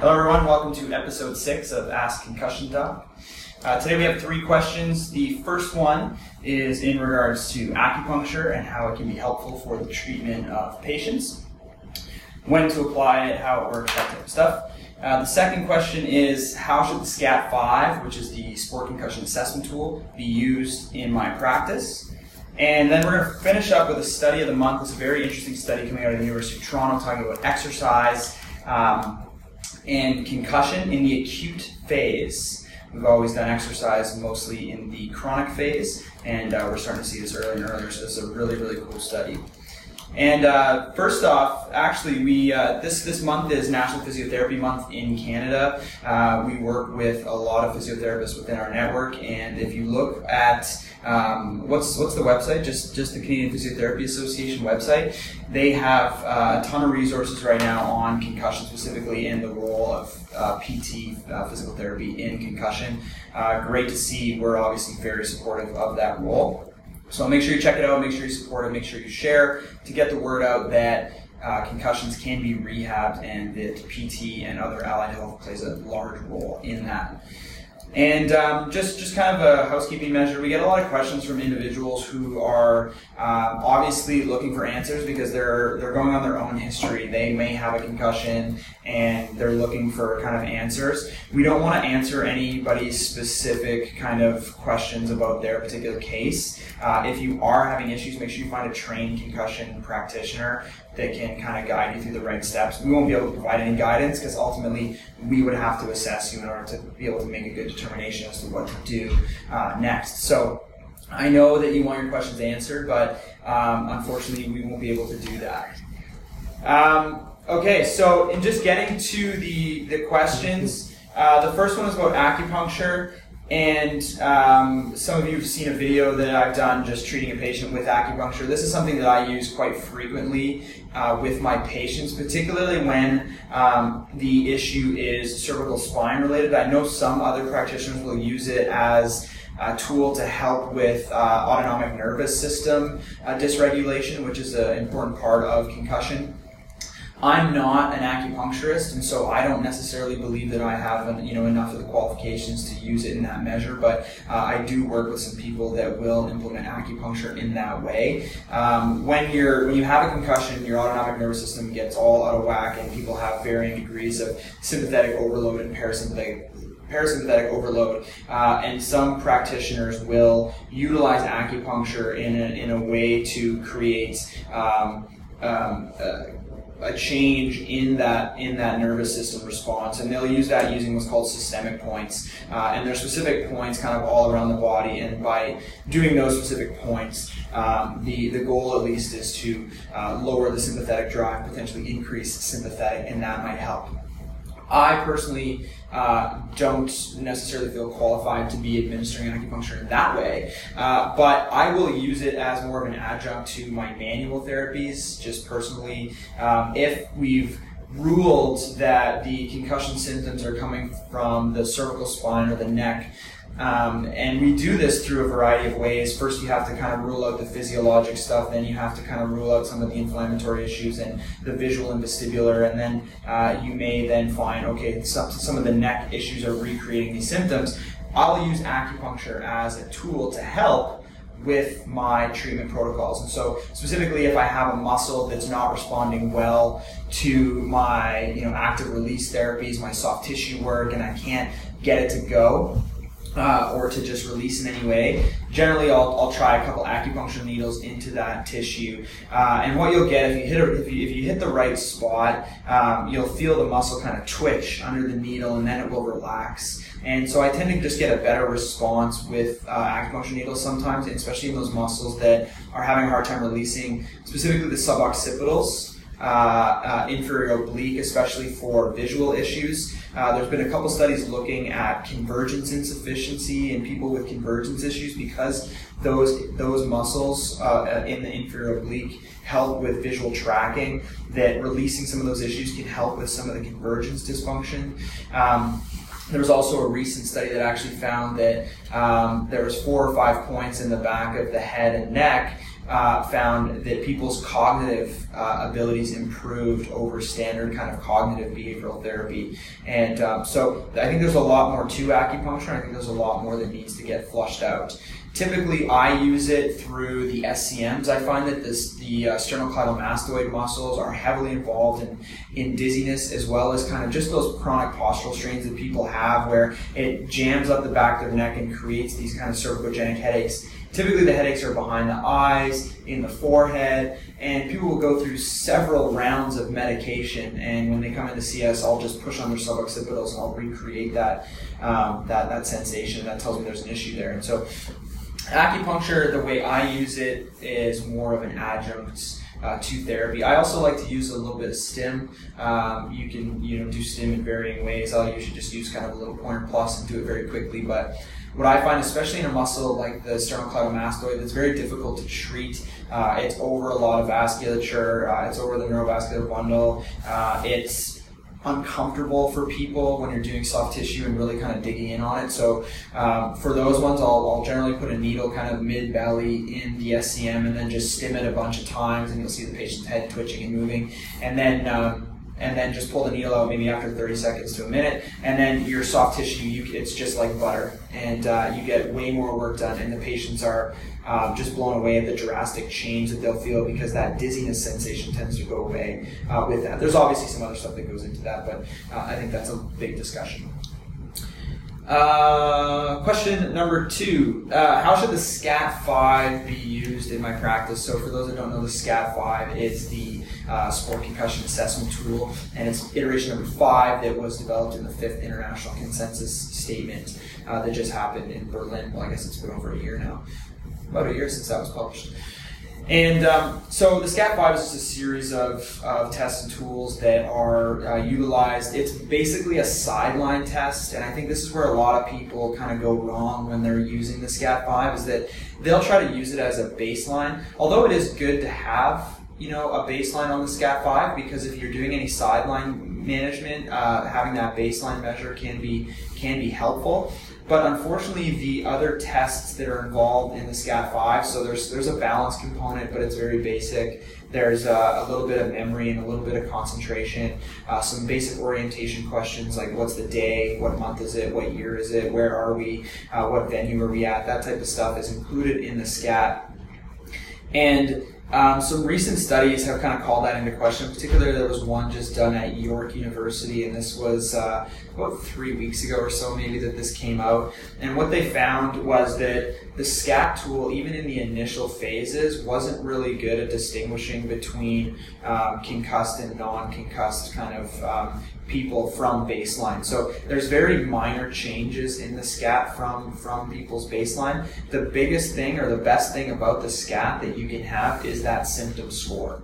Hello, everyone. Welcome to episode six of Ask Concussion Doc. Uh, today we have three questions. The first one is in regards to acupuncture and how it can be helpful for the treatment of patients, when to apply it, how it works, that type of stuff. Uh, the second question is how should the SCAT5, which is the Sport Concussion Assessment Tool, be used in my practice? And then we're going to finish up with a study of the month. It's a very interesting study coming out of the University of Toronto talking about exercise um, and concussion in the acute phase. We've always done exercise mostly in the chronic phase, and uh, we're starting to see this earlier and earlier. So this is a really, really cool study. And uh, first off, actually, we uh, this this month is National Physiotherapy Month in Canada. Uh, we work with a lot of physiotherapists within our network, and if you look at um, what's what's the website? Just just the Canadian Physiotherapy Association website. They have uh, a ton of resources right now on concussion specifically and the role of uh, PT uh, physical therapy in concussion. great to see. We're obviously very supportive of that role. So make sure you check it out, make sure you support it, make sure you share to get the word out that uh, concussions can be rehabbed and that PT and other allied health plays a large role in that. And um, just just kind of a housekeeping measure, we get a lot of questions from individuals who are um, obviously looking for answers because they're they're going on their own history. They may have a concussion and they're looking for kind of answers. We don't want to answer anybody's specific kind of questions about their particular case. Uh, if you are having issues, make sure you find a trained concussion practitioner that can kind of guide you through the right steps. We won't be able to provide any guidance because ultimately we would have to assess you in order to be able to make a good determination as to what to do uh, next. So I know that you want your questions answered, but um, unfortunately we won't be able to do that. Um, okay, so in just getting to the, the questions, uh, the first one is about acupuncture. And um, some of you have seen a video that I've done just treating a patient with acupuncture. This is something that I use quite frequently uh, with my patients, particularly when um, the issue is cervical spine related. I know some other practitioners will use it as a tool to help with uh, autonomic nervous system uh, dysregulation, which is an important part of concussion. I'm not an acupuncturist, and so I don't necessarily believe that I have you know enough of the qualifications to use it in that measure. But uh, I do work with some people that will implement acupuncture in that way. Um, when you're when you have a concussion, your autonomic nervous system gets all out of whack, and people have varying degrees of sympathetic overload and parasympathetic parasympathetic overload. Uh, and some practitioners will utilize acupuncture in a, in a way to create um, um, uh, a change in that in that nervous system response, and they'll use that using what's called systemic points, uh, and there's specific points kind of all around the body, and by doing those specific points, um, the the goal at least is to uh, lower the sympathetic drive, potentially increase sympathetic, and that might help. I personally uh, don't necessarily feel qualified to be administering acupuncture in that way, uh, but I will use it as more of an adjunct to my manual therapies, just personally. Um, if we've ruled that the concussion symptoms are coming from the cervical spine or the neck, um, and we do this through a variety of ways. First, you have to kind of rule out the physiologic stuff, then you have to kind of rule out some of the inflammatory issues and the visual and vestibular, and then uh, you may then find, okay, some, some of the neck issues are recreating these symptoms. I'll use acupuncture as a tool to help with my treatment protocols. And so specifically if I have a muscle that's not responding well to my, you know, active release therapies, my soft tissue work, and I can't get it to go, uh, or to just release in any way. Generally, I'll, I'll try a couple acupuncture needles into that tissue, uh, and what you'll get if you hit a, if, you, if you hit the right spot, um, you'll feel the muscle kind of twitch under the needle, and then it will relax. And so I tend to just get a better response with uh, acupuncture needles sometimes, especially in those muscles that are having a hard time releasing, specifically the suboccipitals. Uh, uh, inferior oblique, especially for visual issues. Uh, there's been a couple studies looking at convergence insufficiency in people with convergence issues because those those muscles uh, in the inferior oblique help with visual tracking. That releasing some of those issues can help with some of the convergence dysfunction. Um, there was also a recent study that actually found that um, there was four or five points in the back of the head and neck uh, found that people's cognitive uh, abilities improved over standard kind of cognitive behavioral therapy. And um, so I think there's a lot more to acupuncture. I think there's a lot more that needs to get flushed out. Typically, I use it through the SCMs. I find that this, the uh, sternocleidomastoid muscles are heavily involved in, in dizziness as well as kind of just those chronic postural strains that people have where it jams up the back of their neck and creates these kind of cervicogenic headaches. Typically, the headaches are behind the eyes, in the forehead, and people will go through several rounds of medication. And when they come in to see us, I'll just push on their suboccipitals and I'll recreate that um, that that sensation. That tells me there's an issue there. And so, acupuncture, the way I use it, is more of an adjunct. Uh, to therapy. I also like to use a little bit of stim. Um, you can you know do stim in varying ways. I'll usually just use kind of a little pointer plus and do it very quickly. But what I find, especially in a muscle like the sternocleidomastoid, that's very difficult to treat. Uh, it's over a lot of vasculature. Uh, it's over the neurovascular bundle. Uh, it's uncomfortable for people when you're doing soft tissue and really kind of digging in on it. So um, for those ones, I'll, I'll, generally put a needle kind of mid belly in the SCM and then just stim it a bunch of times, and you'll see the patient's head twitching and moving. And then um, and then just pull the needle out maybe after 30 seconds to a minute, and then your soft tissue, you, it's just like butter, and uh, you get way more work done, and the patients are um, just blown away at the drastic change that they'll feel because that dizziness sensation tends to go away uh, with that. There's obviously some other stuff that goes into that, but uh, I think that's a big discussion. Uh, question number two uh, How should the SCAT 5 be used in my practice? So, for those that don't know, the SCAT 5 is the uh, sport concussion assessment tool, and it's iteration number five that was developed in the fifth international consensus statement uh, that just happened in Berlin. Well, I guess it's been over a year now, about a year since that was published. And um, so the SCAT5 is just a series of, of tests and tools that are uh, utilized. It's basically a sideline test, and I think this is where a lot of people kind of go wrong when they're using the SCAT5 is that they'll try to use it as a baseline. Although it is good to have, you know, a baseline on the SCAT5 because if you're doing any sideline management, uh, having that baseline measure can be can be helpful. But unfortunately, the other tests that are involved in the SCAT5, so there's there's a balance component, but it's very basic. There's a, a little bit of memory and a little bit of concentration. Uh, some basic orientation questions like what's the day, what month is it, what year is it, where are we, uh, what venue are we at. That type of stuff is included in the SCAT. And um, some recent studies have kind of called that into question. Particularly, there was one just done at York University, and this was uh, about three weeks ago or so, maybe that this came out. And what they found was that the SCAT tool, even in the initial phases, wasn't really good at distinguishing between um, concussed and non-concussed kind of um, people from baseline. So there's very minor changes in the SCAT from, from people's baseline. The biggest thing or the best thing about the SCAT that you can have is that symptom score.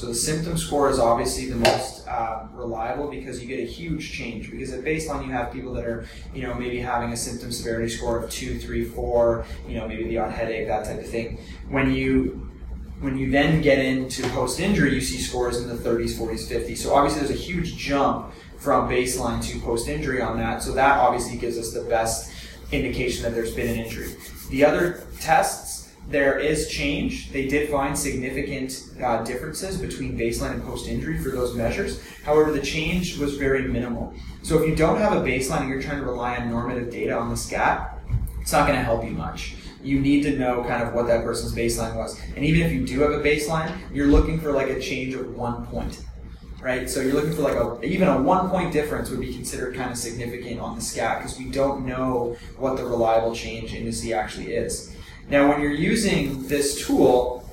So the symptom score is obviously the most uh, reliable because you get a huge change. Because at baseline you have people that are, you know, maybe having a symptom severity score of two, three, four, you know, maybe the odd headache, that type of thing. When you when you then get into post injury, you see scores in the 30s, 40s, 50s. So obviously, there's a huge jump from baseline to post injury on that. So that obviously gives us the best indication that there's been an injury. The other tests, there is change. They did find significant uh, differences between baseline and post injury for those measures. However, the change was very minimal. So if you don't have a baseline and you're trying to rely on normative data on the SCAT, it's not going to help you much you need to know kind of what that person's baseline was. And even if you do have a baseline, you're looking for like a change of one point, right? So you're looking for like a even a one point difference would be considered kind of significant on the SCAT because we don't know what the reliable change in indice actually is. Now, when you're using this tool,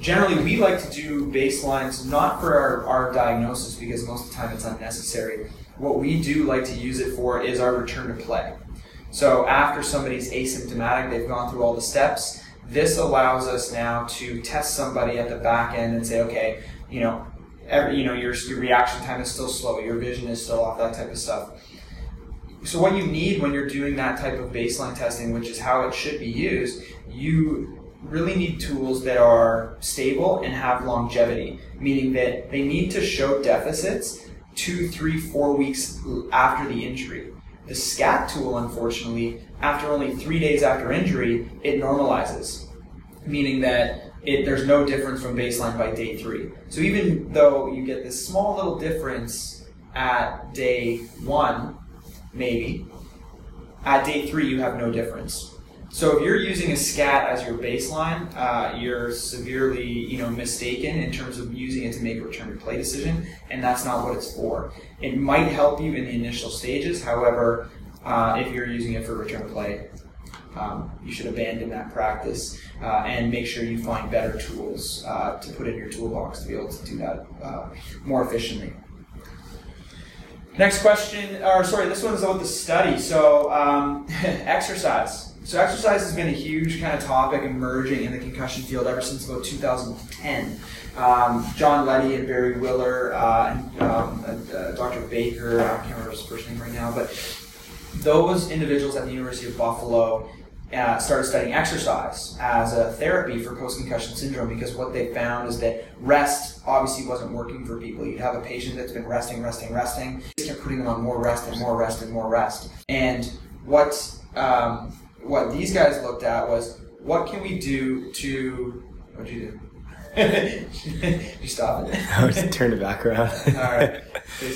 generally we like to do baselines not for our, our diagnosis because most of the time it's unnecessary. What we do like to use it for is our return to play. So after somebody's asymptomatic, they've gone through all the steps. This allows us now to test somebody at the back end and say, okay, you know, every, you know, your, your reaction time is still slow, your vision is still off, that type of stuff. So what you need when you're doing that type of baseline testing, which is how it should be used, you really need tools that are stable and have longevity, meaning that they need to show deficits two, three, four weeks after the injury. The SCAT tool, unfortunately, after only three days after injury, it normalizes, meaning that it, there's no difference from baseline by day three. So even though you get this small little difference at day one, maybe, at day three you have no difference. So if you're using a scat as your baseline, uh, you're severely, you know, mistaken in terms of using it to make a return to play decision, and that's not what it's for. It might help you in the initial stages. However, uh, if you're using it for return to play, um, you should abandon that practice uh, and make sure you find better tools uh, to put in your toolbox to be able to do that uh, more efficiently. Next question, or sorry, this one is about the study. So, um, exercise. So, exercise has been a huge kind of topic emerging in the concussion field ever since about 2010. Um, John Leddy and Barry Willer uh, and um, uh, Dr. Baker, I can't remember his first name right now, but those individuals at the University of Buffalo uh, started studying exercise as a therapy for post-concussion syndrome because what they found is that rest obviously wasn't working for people. You'd have a patient that's been resting, resting, resting, just kept putting them on more rest and more rest and more rest. And what um, what these guys looked at was what can we do to what'd you do? you stop it. I was turn it back around. All right,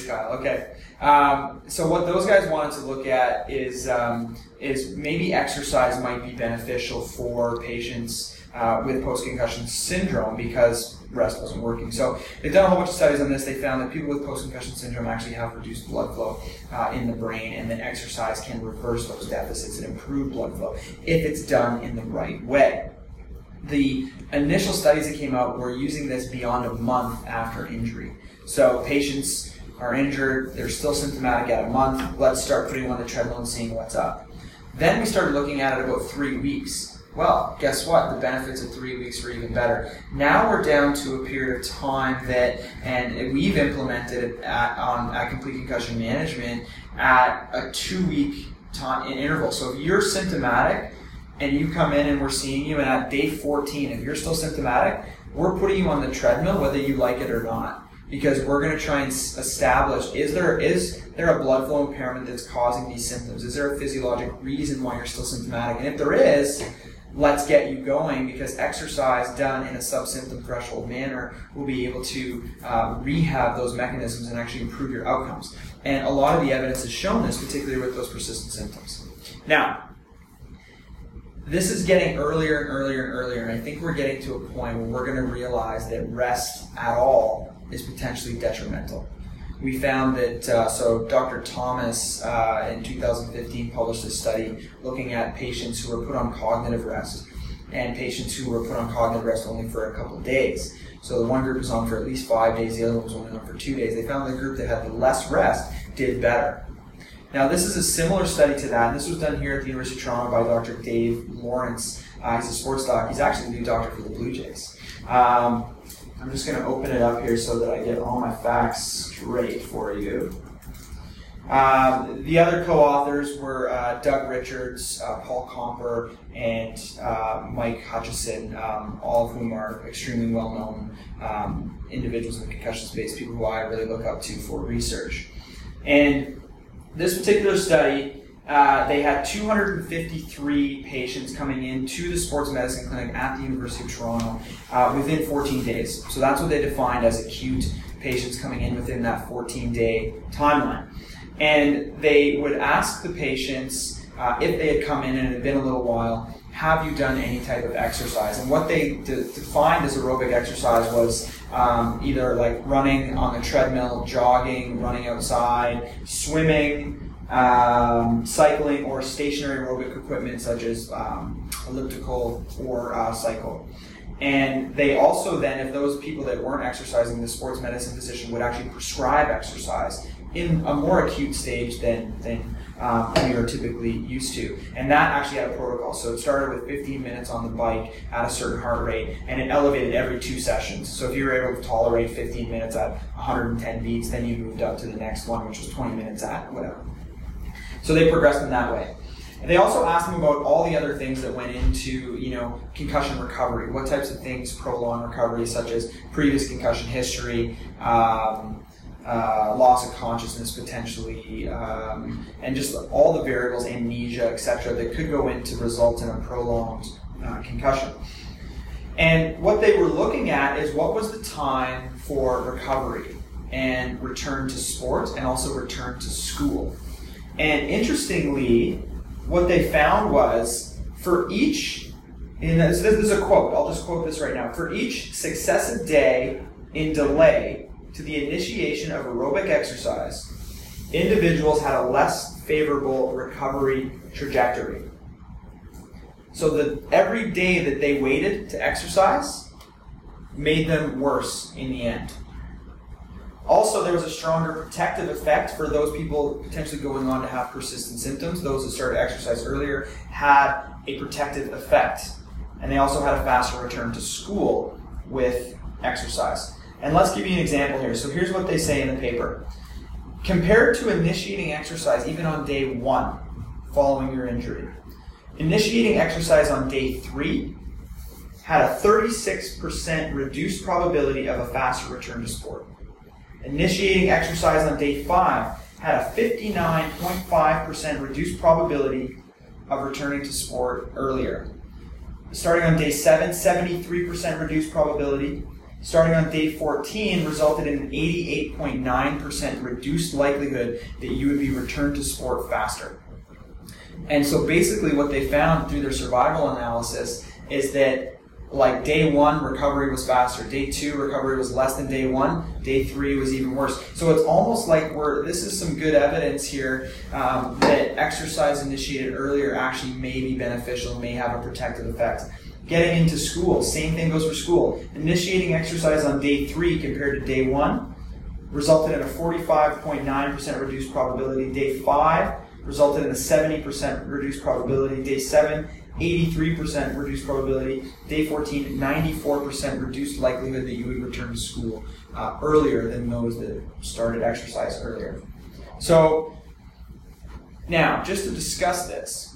Kyle. Okay. Um, so what those guys wanted to look at is um, is maybe exercise might be beneficial for patients uh, with post concussion syndrome because rest wasn't working. So they've done a whole bunch of studies on this. They found that people with post concussion syndrome actually have reduced blood flow uh, in the brain, and that exercise can reverse those deficits and improve blood flow if it's done in the right way. The initial studies that came out were using this beyond a month after injury. So patients are injured, they're still symptomatic at a month, let's start putting them on the treadmill and seeing what's up. Then we started looking at it about three weeks. Well, guess what? The benefits of three weeks were even better. Now we're down to a period of time that, and we've implemented at, on at complete concussion management at a two week time interval. So if you're symptomatic and you come in and we're seeing you, and at day 14, if you're still symptomatic, we're putting you on the treadmill whether you like it or not because we're going to try and establish is there is there a blood flow impairment that's causing these symptoms? Is there a physiologic reason why you're still symptomatic? And if there is, let's get you going because exercise done in a subsymptom threshold manner will be able to uh, rehab those mechanisms and actually improve your outcomes. And a lot of the evidence has shown this, particularly with those persistent symptoms. Now, this is getting earlier and earlier and earlier, and I think we're getting to a point where we're going to realize that rest at all is potentially detrimental. We found that, uh, so Dr. Thomas uh, in 2015 published a study looking at patients who were put on cognitive rest and patients who were put on cognitive rest only for a couple days. So the one group was on for at least five days, the other one was only on for two days. They found the group that had the less rest did better. Now, this is a similar study to that, this was done here at the University of Toronto by Dr. Dave Lawrence. Uh, he's a sports doc. He's actually the new doctor for the Blue Jays. Um, I'm just going to open it up here so that I get all my facts straight for you. Um, the other co-authors were uh, Doug Richards, uh, Paul Comper, and uh, Mike Hutchison, um, all of whom are extremely well-known um, individuals in the concussion space, people who I really look up to for research. And this particular study uh, they had 253 patients coming in to the sports medicine clinic at the University of Toronto uh, within 14 days. So that's what they defined as acute patients coming in within that 14 day timeline. And they would ask the patients uh, if they had come in and it had been a little while, have you done any type of exercise? And what they de- defined as aerobic exercise was um, either like running on the treadmill, jogging, running outside, swimming, um, cycling or stationary aerobic equipment such as um, elliptical or uh, cycle. And they also then, if those people that weren't exercising, the sports medicine physician would actually prescribe exercise in a more acute stage than, than um, we are typically used to. And that actually had a protocol. So it started with 15 minutes on the bike at a certain heart rate, and it elevated every two sessions. So if you were able to tolerate 15 minutes at 110 beats, then you moved up to the next one, which was 20 minutes at whatever. So they progressed in that way. And they also asked them about all the other things that went into, you know, concussion recovery. What types of things prolong recovery, such as previous concussion history, um, uh, loss of consciousness potentially, um, and just all the variables, amnesia, etc., that could go into result in a prolonged uh, concussion. And what they were looking at is what was the time for recovery and return to sport and also return to school. And interestingly, what they found was for each, and this, this is a quote, I'll just quote this right now. For each successive day in delay to the initiation of aerobic exercise, individuals had a less favorable recovery trajectory. So that every day that they waited to exercise made them worse in the end. Also, there was a stronger protective effect for those people potentially going on to have persistent symptoms. Those that started exercise earlier had a protective effect. And they also had a faster return to school with exercise. And let's give you an example here. So here's what they say in the paper. Compared to initiating exercise even on day one following your injury, initiating exercise on day three had a 36% reduced probability of a faster return to sport. Initiating exercise on day five had a 59.5% reduced probability of returning to sport earlier. Starting on day seven, 73% reduced probability. Starting on day 14 resulted in an 88.9% reduced likelihood that you would be returned to sport faster. And so basically, what they found through their survival analysis is that like day one recovery was faster. Day two recovery was less than day one. Day three was even worse. So it's almost like we're this is some good evidence here um, that exercise initiated earlier actually may be beneficial may have a protective effect. Getting into school same thing goes for school. Initiating exercise on day three compared to day one resulted in a 45.9% reduced probability. Day five resulted in a 70% reduced probability. Day seven 83% reduced probability. Day 14, 94% reduced likelihood that you would return to school uh, earlier than those that started exercise earlier. So, now, just to discuss this.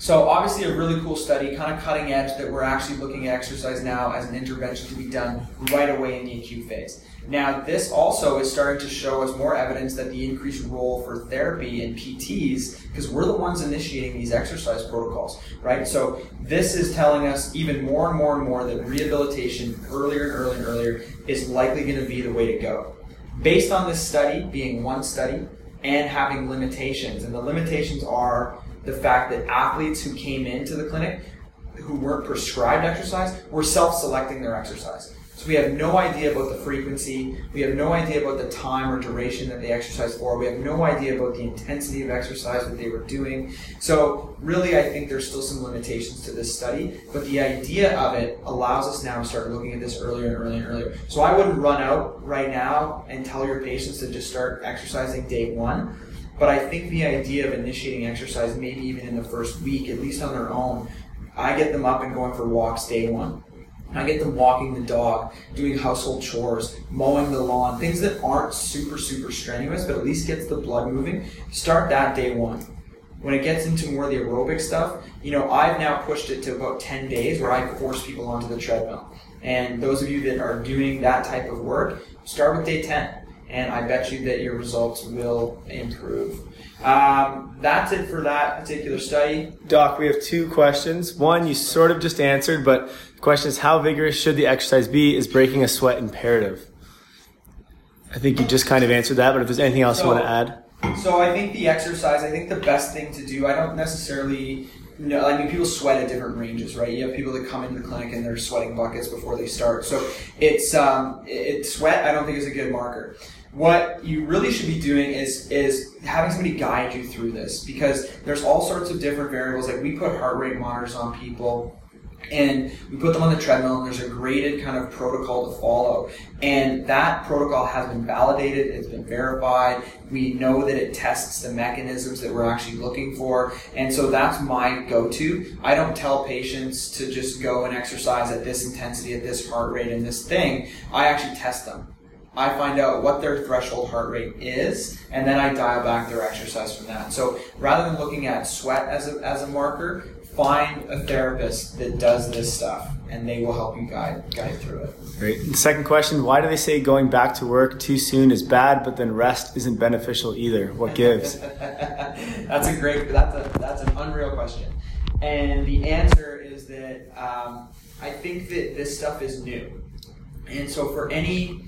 So, obviously, a really cool study, kind of cutting edge, that we're actually looking at exercise now as an intervention to be done right away in the acute phase. Now, this also is starting to show us more evidence that the increased role for therapy and PTs, because we're the ones initiating these exercise protocols, right? So, this is telling us even more and more and more that rehabilitation earlier and earlier and earlier is likely going to be the way to go. Based on this study being one study and having limitations, and the limitations are the fact that athletes who came into the clinic who weren't prescribed exercise were self selecting their exercise. So we have no idea about the frequency. We have no idea about the time or duration that they exercised for. We have no idea about the intensity of exercise that they were doing. So really, I think there's still some limitations to this study. But the idea of it allows us now to start looking at this earlier and earlier and earlier. So I wouldn't run out right now and tell your patients to just start exercising day one. But I think the idea of initiating exercise, maybe even in the first week, at least on their own, I get them up and going for walks day one I get them walking the dog, doing household chores, mowing the lawn, things that aren't super, super strenuous, but at least gets the blood moving. Start that day one. When it gets into more of the aerobic stuff, you know, I've now pushed it to about 10 days where I force people onto the treadmill. And those of you that are doing that type of work, start with day 10 and I bet you that your results will improve. Um, that's it for that particular study. Doc, we have two questions. One you sort of just answered, but the question is how vigorous should the exercise be? Is breaking a sweat imperative? I think you just kind of answered that, but if there's anything else so, you want to add? So I think the exercise, I think the best thing to do, I don't necessarily no, I mean people sweat at different ranges, right? You have people that come into the clinic and they're sweating buckets before they start. So it's um, it, sweat. I don't think is a good marker what you really should be doing is is having somebody guide you through this because there's all sorts of different variables. Like we put heart rate monitors on people and we put them on the treadmill and there's a graded kind of protocol to follow. And that protocol has been validated it's been verified. We know that it tests the mechanisms that we're actually looking for. And so that's my go-to. I don't tell patients to just go and exercise at this intensity at this heart rate and this thing. I actually test them I find out what their threshold heart rate is, and then I dial back their exercise from that. So rather than looking at sweat as a, as a marker, find a therapist that does this stuff, and they will help you guide guide through it. Great. The second question: Why do they say going back to work too soon is bad, but then rest isn't beneficial either? What gives? that's a great. That's a that's an unreal question, and the answer is that. Um, I think that this stuff is new. And so for any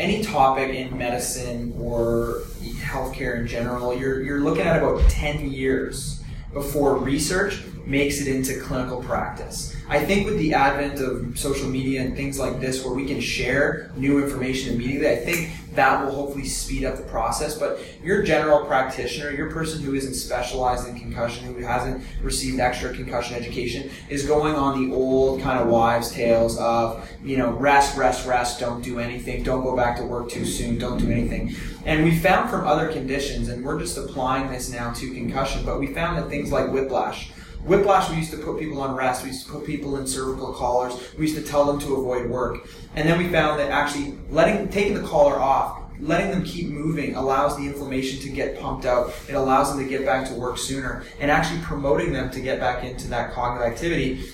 any topic in medicine or healthcare in general, you're, you're looking at about 10 years before research makes it into clinical practice. I think with the advent of social media and things like this where we can share new information immediately, I think that will hopefully speed up the process. But your general practitioner, your person who isn't specialized in concussion, who hasn't received extra concussion education, is going on the old kind of wives' tales of, you know, rest, rest, rest, don't do anything, don't go back to work too soon, don't do anything. And we found from other conditions, and we're just applying this now to concussion, but we found that things like whiplash, Whiplash, we used to put people on rest. We used to put people in cervical collars. We used to tell them to avoid work. And then we found that actually letting, taking the collar off, letting them keep moving allows the inflammation to get pumped out. It allows them to get back to work sooner. And actually promoting them to get back into that cognitive activity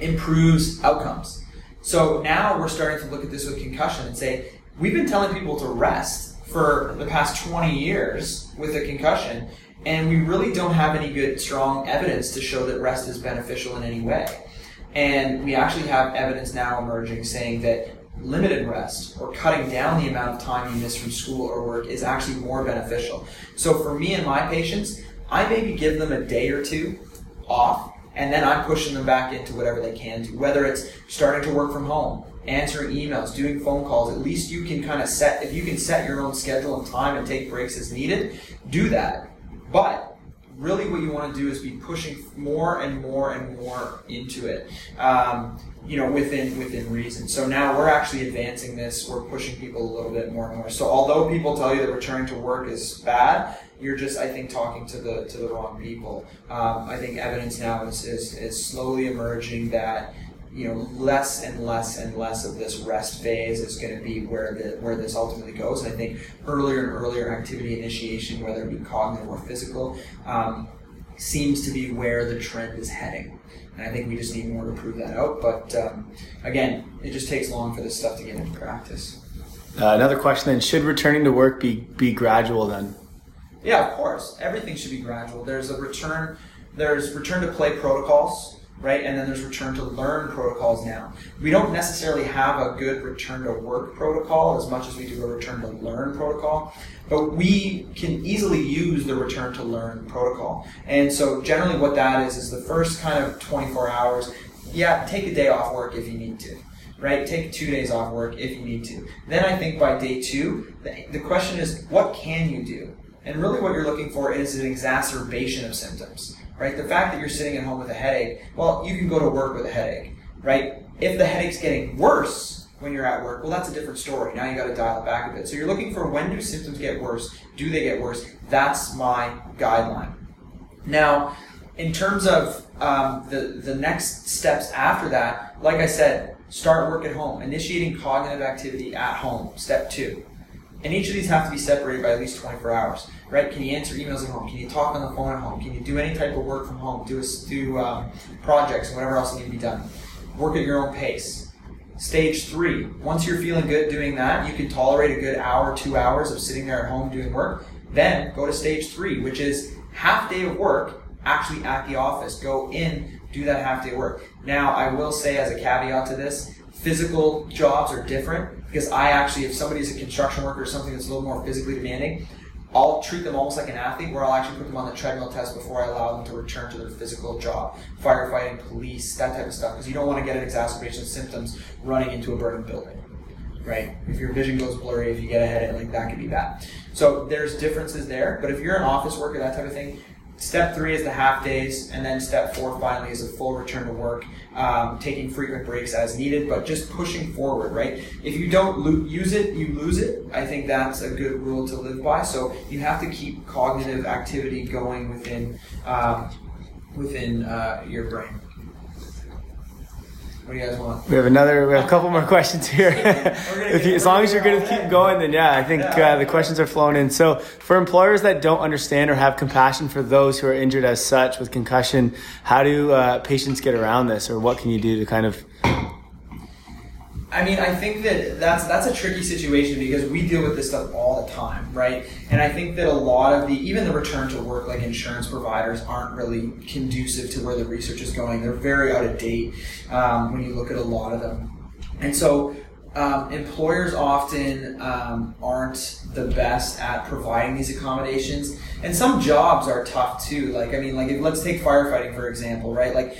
improves outcomes. So now we're starting to look at this with concussion and say, we've been telling people to rest for the past 20 years with a concussion and we really don't have any good, strong evidence to show that rest is beneficial in any way. And we actually have evidence now emerging saying that limited rest or cutting down the amount of time you miss from school or work is actually more beneficial. So for me and my patients, I maybe give them a day or two off, and then I'm pushing them back into whatever they can do, whether it's starting to work from home, answering emails, doing phone calls. At least you can kind of set, if you can set your own schedule and time and take breaks as needed, do that but really, what you want to do is be pushing more and more and more into it. Um, you know, within within reason. So now we're actually advancing this. We're pushing people a little bit more and more. So although people tell you that returning to work is bad, you're just, I think, talking to the to the wrong people. Um, I think evidence now is, is is slowly emerging that you know, less and less and less of this rest phase is going to be where the where this ultimately goes. And I think earlier and earlier activity initiation, whether it be cognitive or physical, um, seems to be where the trend is heading. And I think we just need more to prove that out. But um, again, it just takes long for this stuff to get into practice. Uh, another question then: Should returning to work be be gradual then? Yeah, of course. Everything should be gradual. There's a return. There's return to play protocols right? And then there's return to learn protocols now. We don't necessarily have a good return to work protocol as much as we do a return to learn protocol, but we can easily use the return to learn protocol. And so generally what that is is the first kind of 24 hours, yeah, take a day off work if you need to. Right? Take two days off work if you need to. Then I think by day two, the, the question is, what can you do? And really what you're looking for is an exacerbation of symptoms right? The fact that you're sitting at home with a headache, well, you can go to work with a headache, right? If the headache's getting worse when you're at work, well, that's a different story. Now you got to dial it back a bit. So you're looking for when do symptoms get worse? Do they get worse? That's my guideline. Now, in terms of um, the the next steps after that, like I said, start work at home, initiating cognitive activity at home. Step two. And each of these have to be separated by at least 24 hours, right? Can you answer emails at home? Can you talk on the phone at home? Can you do any type of work from home? Do, a, do um, projects and whatever else need to be done. Work at your own pace. Stage three, once you're feeling good doing that, you can tolerate a good hour, two hours of sitting there at home doing work. Then go to stage three, which is half day of work actually at the office. Go in, do that half day work. Now, I will say as a caveat to this, physical jobs are different because I actually, if somebody's a construction worker or something that's a little more physically demanding, I'll treat them almost like an athlete where I'll actually put them on the treadmill test before I allow them to return to their physical job. Firefighting, police, that type of stuff. Because you don't want to get an exacerbation of symptoms running into a burning building. Right? If your vision goes blurry, if you get a headache, like that could be bad. So there's differences there. But if you're an office worker, that type of thing, Step three is the half days, and then step four finally is a full return to work, um, taking frequent breaks as needed, but just pushing forward, right? If you don't lo- use it, you lose it. I think that's a good rule to live by. So you have to keep cognitive activity going within um, within uh, your brain. What do you guys want? We have another. We have a couple more questions here. you, as long as you're going to keep going, then yeah, I think uh, the questions are flowing in. So, for employers that don't understand or have compassion for those who are injured as such with concussion, how do uh, patients get around this, or what can you do to kind of? I mean, I think that that's that's a tricky situation because we deal with this stuff all the time, right? And I think that a lot of the even the return to work like insurance providers aren't really conducive to where the research is going. They're very out of date um, when you look at a lot of them, and so. Um, employers often um, aren't the best at providing these accommodations, and some jobs are tough too. Like I mean, like if, let's take firefighting for example, right? Like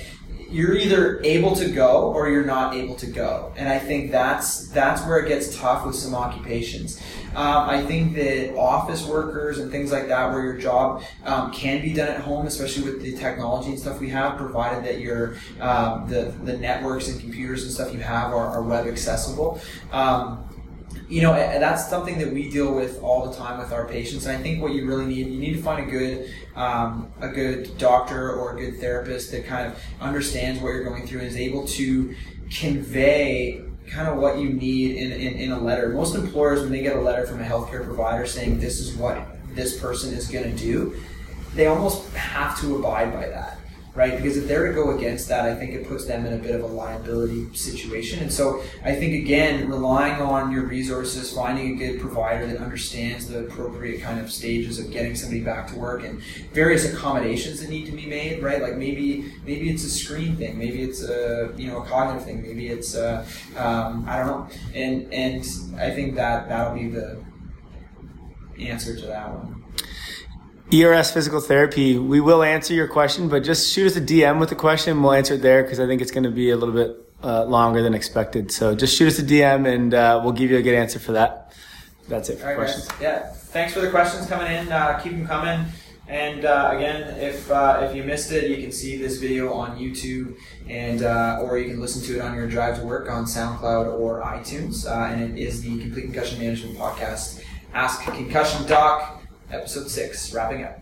you're either able to go or you're not able to go, and I think that's that's where it gets tough with some occupations. Um, I think that office workers and things like that, where your job um, can be done at home, especially with the technology and stuff we have, provided that your um, the the networks and computers and stuff you have are, are web accessible. Um, you know, that's something that we deal with all the time with our patients. And I think what you really need, you need to find a good, um, a good doctor or a good therapist that kind of understands what you're going through and is able to convey kind of what you need in, in, in a letter. Most employers, when they get a letter from a healthcare provider saying this is what this person is going to do, they almost have to abide by that right? Because if they're to go against that, I think it puts them in a bit of a liability situation. And so I think, again, relying on your resources, finding a good provider that understands the appropriate kind of stages of getting somebody back to work and various accommodations that need to be made, right? Like maybe maybe it's a screen thing, maybe it's a you know a cognitive thing, maybe it's a, um, I don't know. And and I think that that'll be the answer to that one. ERS Physical Therapy, we will answer your question, but just shoot us a DM with the question. We'll answer it there because I think it's going to be a little bit uh, longer than expected. So just shoot us a DM and uh, we'll give you a good answer for that. That's it for questions. Guys. Yeah, thanks for the questions coming in. Uh, keep them coming. And uh, again, if uh, if you missed it, you can see this video on YouTube, and uh, or you can listen to it on your drive to work on SoundCloud or iTunes. and it is the Complete Concussion Management Podcast. Ask Concussion Doc episode six, wrapping up.